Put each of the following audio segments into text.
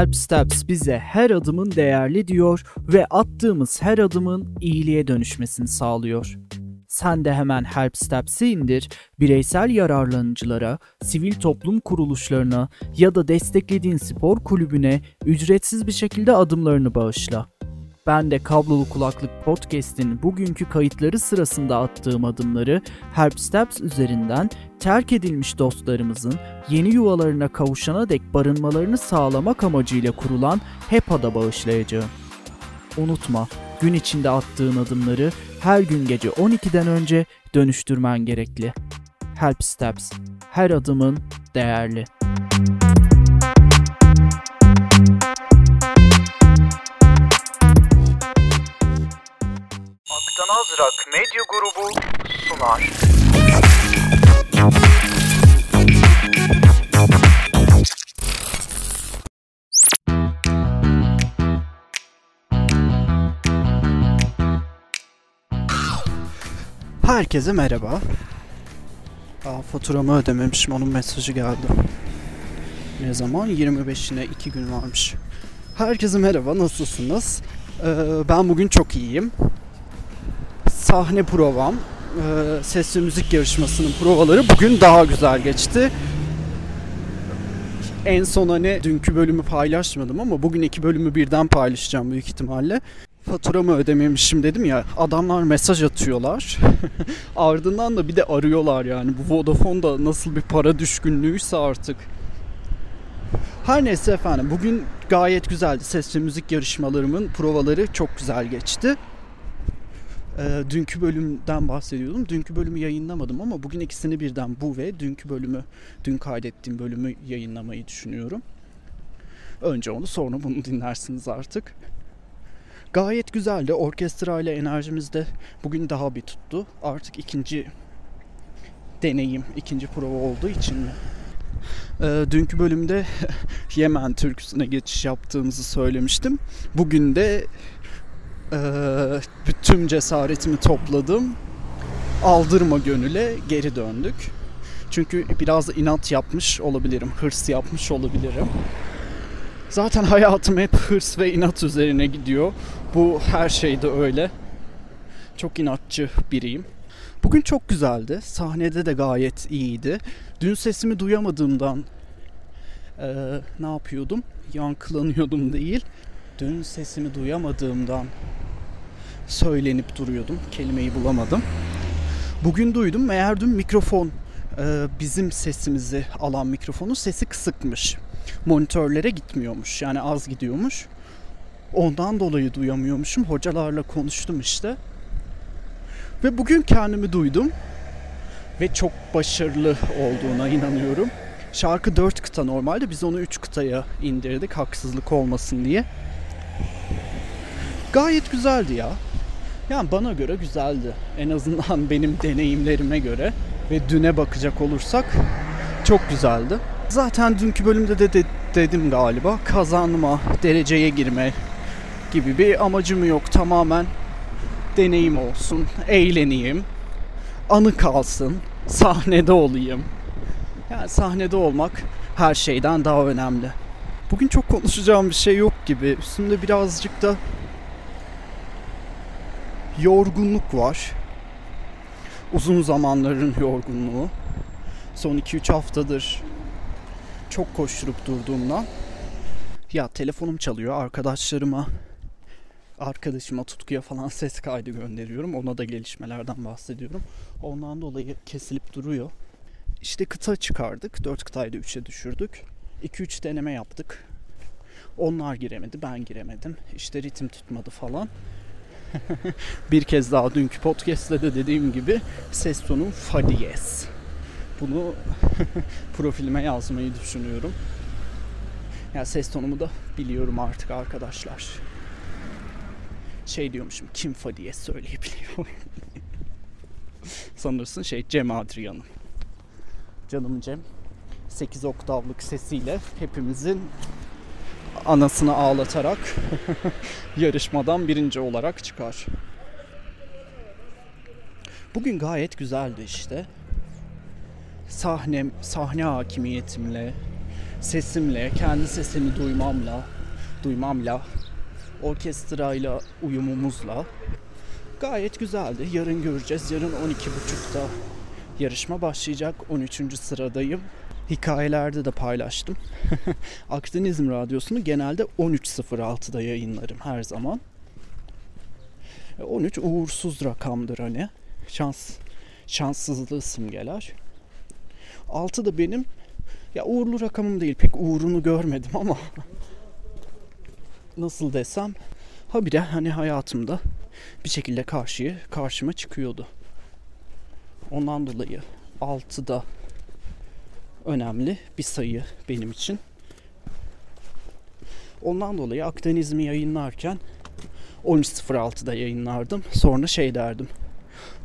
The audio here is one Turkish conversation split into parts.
Help Steps bize her adımın değerli diyor ve attığımız her adımın iyiliğe dönüşmesini sağlıyor. Sen de hemen Help Steps'i indir, bireysel yararlanıcılara, sivil toplum kuruluşlarına ya da desteklediğin spor kulübüne ücretsiz bir şekilde adımlarını bağışla. Ben de Kablolu Kulaklık Podcast'in bugünkü kayıtları sırasında attığım adımları Help Steps üzerinden terk edilmiş dostlarımızın yeni yuvalarına kavuşana dek barınmalarını sağlamak amacıyla kurulan HEPA'da bağışlayacağım. Unutma, gün içinde attığın adımları her gün gece 12'den önce dönüştürmen gerekli. Help Steps, her adımın değerli. Aktan Medya Grubu sunar. Herkese merhaba. Aa, faturamı ödememişim onun mesajı geldi. Ne zaman? 25'ine 2 gün varmış. Herkese merhaba nasılsınız? Ee, ben bugün çok iyiyim. Sahne provam, e, ses ve müzik yarışmasının provaları bugün daha güzel geçti. En son hani dünkü bölümü paylaşmadım ama bugün iki bölümü birden paylaşacağım büyük ihtimalle faturamı ödememişim dedim ya adamlar mesaj atıyorlar. Ardından da bir de arıyorlar yani. Bu Vodafone'da nasıl bir para düşkünlüğüyse artık. Her neyse efendim bugün gayet güzeldi. Ses ve müzik yarışmalarımın provaları çok güzel geçti. Ee, dünkü bölümden bahsediyordum. Dünkü bölümü yayınlamadım ama bugün ikisini birden bu ve dünkü bölümü, dün kaydettiğim bölümü yayınlamayı düşünüyorum. Önce onu sonra bunu dinlersiniz artık. Gayet güzeldi. Orkestra ile enerjimiz de bugün daha bir tuttu. Artık ikinci deneyim, ikinci prova olduğu için mi? Ee, dünkü bölümde Yemen türküsüne geçiş yaptığımızı söylemiştim. Bugün de e, bütün cesaretimi topladım. Aldırma gönüle geri döndük. Çünkü biraz inat yapmış olabilirim, hırs yapmış olabilirim. Zaten hayatım hep hırs ve inat üzerine gidiyor. Bu her şeyde öyle. Çok inatçı biriyim. Bugün çok güzeldi. Sahnede de gayet iyiydi. Dün sesimi duyamadığımdan e, ne yapıyordum? Yankılanıyordum değil. Dün sesimi duyamadığımdan söylenip duruyordum. Kelimeyi bulamadım. Bugün duydum. Meğer dün mikrofon e, bizim sesimizi alan mikrofonun sesi kısıkmış. Monitörlere gitmiyormuş. Yani az gidiyormuş. Ondan dolayı duyamıyormuşum. Hocalarla konuştum işte. Ve bugün kendimi duydum. Ve çok başarılı olduğuna inanıyorum. Şarkı 4 kıta normalde biz onu 3 kıtaya indirdik haksızlık olmasın diye. Gayet güzeldi ya. Yani bana göre güzeldi. En azından benim deneyimlerime göre ve düne bakacak olursak çok güzeldi. Zaten dünkü bölümde de, de dedim galiba kazanma, dereceye girme gibi bir amacım yok. Tamamen deneyim olsun, eğleneyim, anı kalsın, sahnede olayım. Yani sahnede olmak her şeyden daha önemli. Bugün çok konuşacağım bir şey yok gibi. Üstümde birazcık da yorgunluk var. Uzun zamanların yorgunluğu. Son 2-3 haftadır çok koşturup durduğumdan ya telefonum çalıyor arkadaşlarıma arkadaşıma Tutku'ya falan ses kaydı gönderiyorum. Ona da gelişmelerden bahsediyorum. Ondan dolayı kesilip duruyor. İşte kıta çıkardık. 4 kıtaydı 3'e düşürdük. 2-3 deneme yaptık. Onlar giremedi, ben giremedim. İşte ritim tutmadı falan. bir kez daha dünkü podcast'te de dediğim gibi ses tonum fa. Bunu profilime yazmayı düşünüyorum. Ya yani ses tonumu da biliyorum artık arkadaşlar. Şey diyormuşum kim fa diye söyleyebiliyor. Sanırsın şey Cem Adrian'ım. Canım Cem 8 oktavlık sesiyle hepimizin anasını ağlatarak yarışmadan birinci olarak çıkar. Bugün gayet güzeldi işte. Sahnem, sahne hakimiyetimle, sesimle, kendi sesimi duymamla, duymamla, orkestrayla uyumumuzla gayet güzeldi. Yarın göreceğiz. Yarın 12.30'da yarışma başlayacak. 13. sıradayım. Hikayelerde de paylaştım. Akdenizm Radyosu'nu genelde 13.06'da yayınlarım her zaman. 13 uğursuz rakamdır hani. Şans şanssızlığı simgeler. 6 da benim ya uğurlu rakamım değil. Pek uğrunu görmedim ama nasıl desem habire hani hayatımda bir şekilde karşıya karşıma çıkıyordu. Ondan dolayı 6 da önemli bir sayı benim için. Ondan dolayı Akdenizmi yayınlarken 13.06'da yayınlardım. Sonra şey derdim.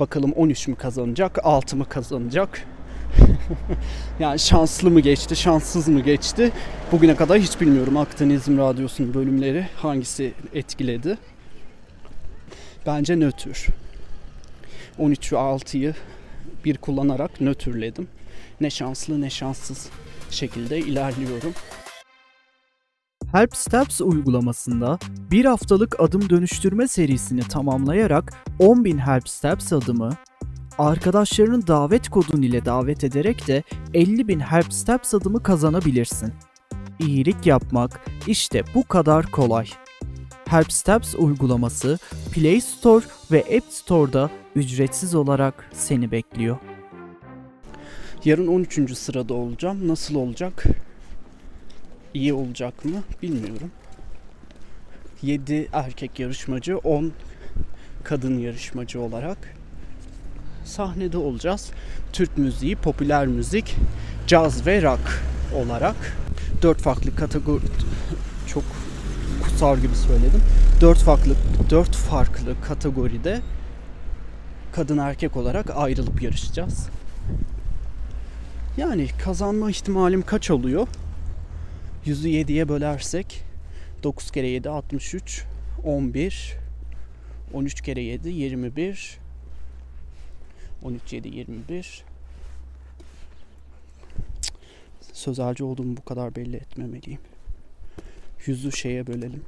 Bakalım 13 mü kazanacak, 6 mı kazanacak? yani şanslı mı geçti, şanssız mı geçti? Bugüne kadar hiç bilmiyorum Akdenizm Radyosu'nun bölümleri hangisi etkiledi. Bence nötr. 13 ve 6'yı bir kullanarak nötrledim. Ne şanslı ne şanssız şekilde ilerliyorum. Help Steps uygulamasında bir haftalık adım dönüştürme serisini tamamlayarak 10.000 Help Steps adımı, arkadaşlarının davet kodun ile davet ederek de 50.000 Help Steps adımı kazanabilirsin. İyilik yapmak işte bu kadar kolay. Help Steps uygulaması Play Store ve App Store'da ücretsiz olarak seni bekliyor. Yarın 13. sırada olacağım. Nasıl olacak? İyi olacak mı? Bilmiyorum. 7 erkek yarışmacı, 10 kadın yarışmacı olarak sahnede olacağız. Türk müziği, popüler müzik, caz ve rock olarak dört farklı kategori çok kusar gibi söyledim. Dört farklı dört farklı kategoride kadın erkek olarak ayrılıp yarışacağız. Yani kazanma ihtimalim kaç oluyor? Yüzü 7'ye bölersek 9 kere 7 63 11 13 kere 7 21 13 7 21 Sözelci olduğumu bu kadar belli etmemeliyim. Yüzü şeye bölelim.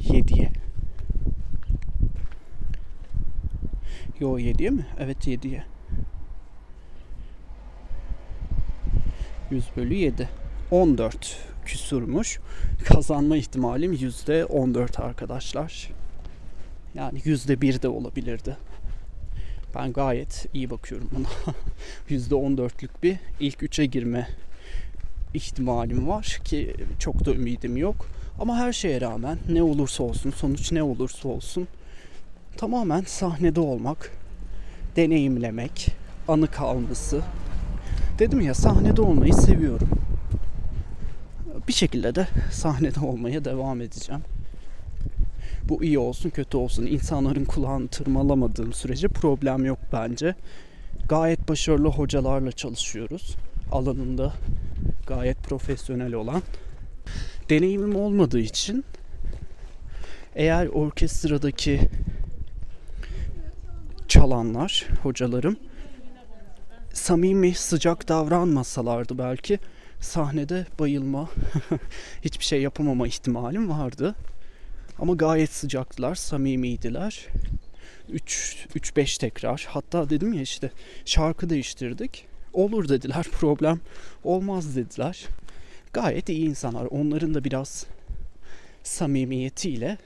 7'ye. Yo 7'ye mi? Evet 7'ye. 100 bölü 7. 14 küsurmuş. Kazanma ihtimalim yüzde 14 arkadaşlar. Yani yüzde bir de olabilirdi. Ben gayet iyi bakıyorum buna. Yüzde 14'lük bir ilk üçe girme ihtimalim var ki çok da ümidim yok. Ama her şeye rağmen ne olursa olsun, sonuç ne olursa olsun tamamen sahnede olmak, deneyimlemek, anı kalması. Dedim ya sahnede olmayı seviyorum. Bir şekilde de sahnede olmaya devam edeceğim. Bu iyi olsun kötü olsun insanların kulağını tırmalamadığım sürece problem yok bence. Gayet başarılı hocalarla çalışıyoruz. Alanında gayet profesyonel olan. Deneyimim olmadığı için eğer orkestradaki çalanlar, hocalarım samimi, sıcak davranmasalardı belki sahnede bayılma, hiçbir şey yapamama ihtimalim vardı. Ama gayet sıcaktılar, samimiydiler. 3-5 tekrar. Hatta dedim ya işte şarkı değiştirdik. Olur dediler, problem olmaz dediler. Gayet iyi insanlar. Onların da biraz samimiyetiyle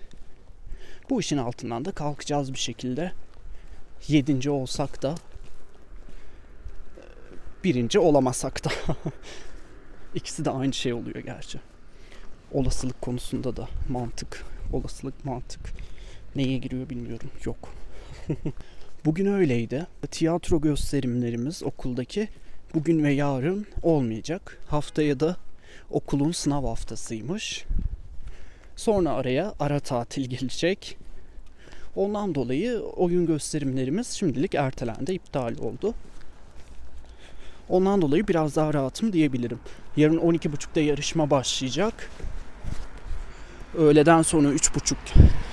bu işin altından da kalkacağız bir şekilde. Yedinci olsak da birinci olamasak da ikisi de aynı şey oluyor gerçi. Olasılık konusunda da mantık, olasılık mantık neye giriyor bilmiyorum. Yok. Bugün öyleydi. Tiyatro gösterimlerimiz okuldaki bugün ve yarın olmayacak. Haftaya da okulun sınav haftasıymış. Sonra araya ara tatil gelecek. Ondan dolayı oyun gösterimlerimiz şimdilik ertelendi, iptal oldu. Ondan dolayı biraz daha rahatım diyebilirim. Yarın 12.30'da yarışma başlayacak. Öğleden sonra 3.30.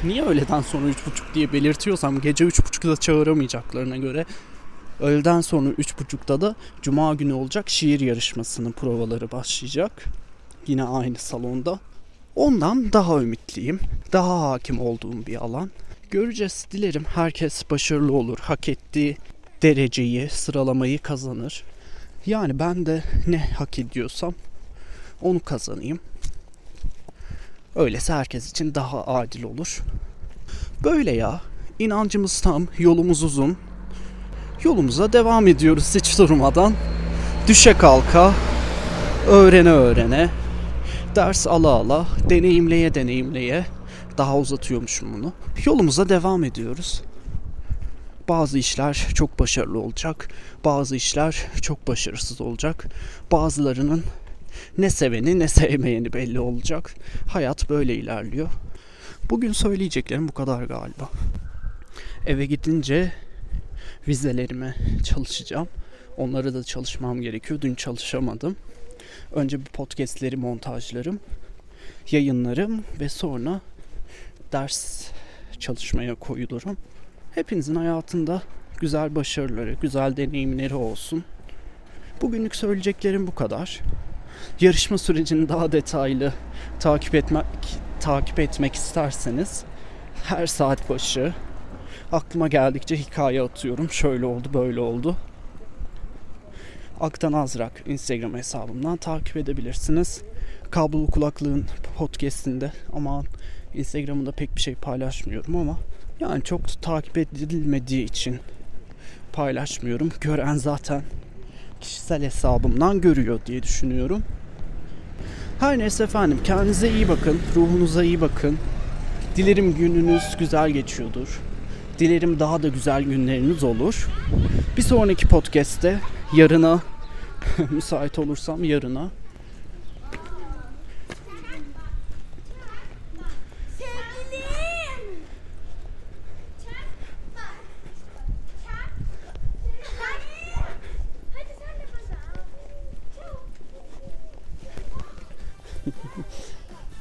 Niye öğleden sonra 3.30 diye belirtiyorsam gece 3.30'da çağıramayacaklarına göre Öğleden sonra 3.30'da da Cuma günü olacak şiir yarışmasının provaları başlayacak. Yine aynı salonda. Ondan daha ümitliyim. Daha hakim olduğum bir alan. Göreceğiz. Dilerim herkes başarılı olur. Hak ettiği dereceyi, sıralamayı kazanır. Yani ben de ne hak ediyorsam onu kazanayım. Öylesi herkes için daha adil olur. Böyle ya. İnancımız tam, yolumuz uzun. Yolumuza devam ediyoruz hiç durmadan. Düşe kalka, öğrene öğrene, ders ala ala, deneyimleye deneyimleye. Daha uzatıyormuşum bunu. Yolumuza devam ediyoruz. Bazı işler çok başarılı olacak. Bazı işler çok başarısız olacak. Bazılarının ne seveni ne sevmeyeni belli olacak. Hayat böyle ilerliyor. Bugün söyleyeceklerim bu kadar galiba. Eve gidince vizelerime çalışacağım. Onları da çalışmam gerekiyor. Dün çalışamadım. Önce bir podcastleri montajlarım, yayınlarım ve sonra ders çalışmaya koyulurum. Hepinizin hayatında güzel başarıları, güzel deneyimleri olsun. Bugünlük söyleyeceklerim bu kadar. Yarışma sürecini daha detaylı takip etmek takip etmek isterseniz her saat başı aklıma geldikçe hikaye atıyorum. Şöyle oldu, böyle oldu. Aktan Azrak Instagram hesabımdan takip edebilirsiniz. Kablolu kulaklığın podcastinde ama Instagram'da pek bir şey paylaşmıyorum ama yani çok takip edilmediği için paylaşmıyorum. Gören zaten kişisel hesabımdan görüyor diye düşünüyorum. Her neyse efendim kendinize iyi bakın, ruhunuza iyi bakın. Dilerim gününüz güzel geçiyordur. Dilerim daha da güzel günleriniz olur. Bir sonraki podcast'te yarına müsait olursam yarına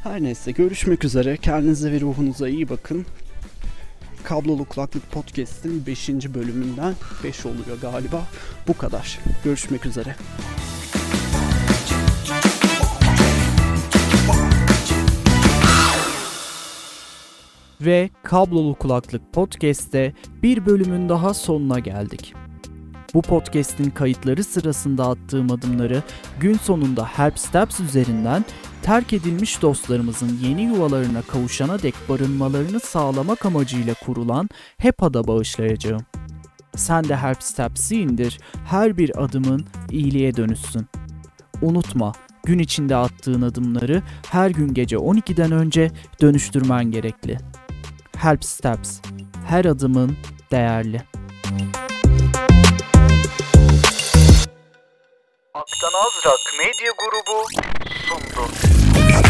her neyse görüşmek üzere. Kendinize ve ruhunuza iyi bakın. Kablolu Kulaklık Podcast'in 5. bölümünden 5 oluyor galiba. Bu kadar. Görüşmek üzere. Ve Kablolu Kulaklık Podcast'te bir bölümün daha sonuna geldik. Bu podcast'in kayıtları sırasında attığım adımları gün sonunda Help Steps üzerinden terk edilmiş dostlarımızın yeni yuvalarına kavuşana dek barınmalarını sağlamak amacıyla kurulan HEPA'da bağışlayacağım. Sen de Help Steps'i indir, her bir adımın iyiliğe dönüşsün. Unutma, gün içinde attığın adımları her gün gece 12'den önce dönüştürmen gerekli. Help Steps. Her adımın değerli. Halktan Az Medya Grubu sundu.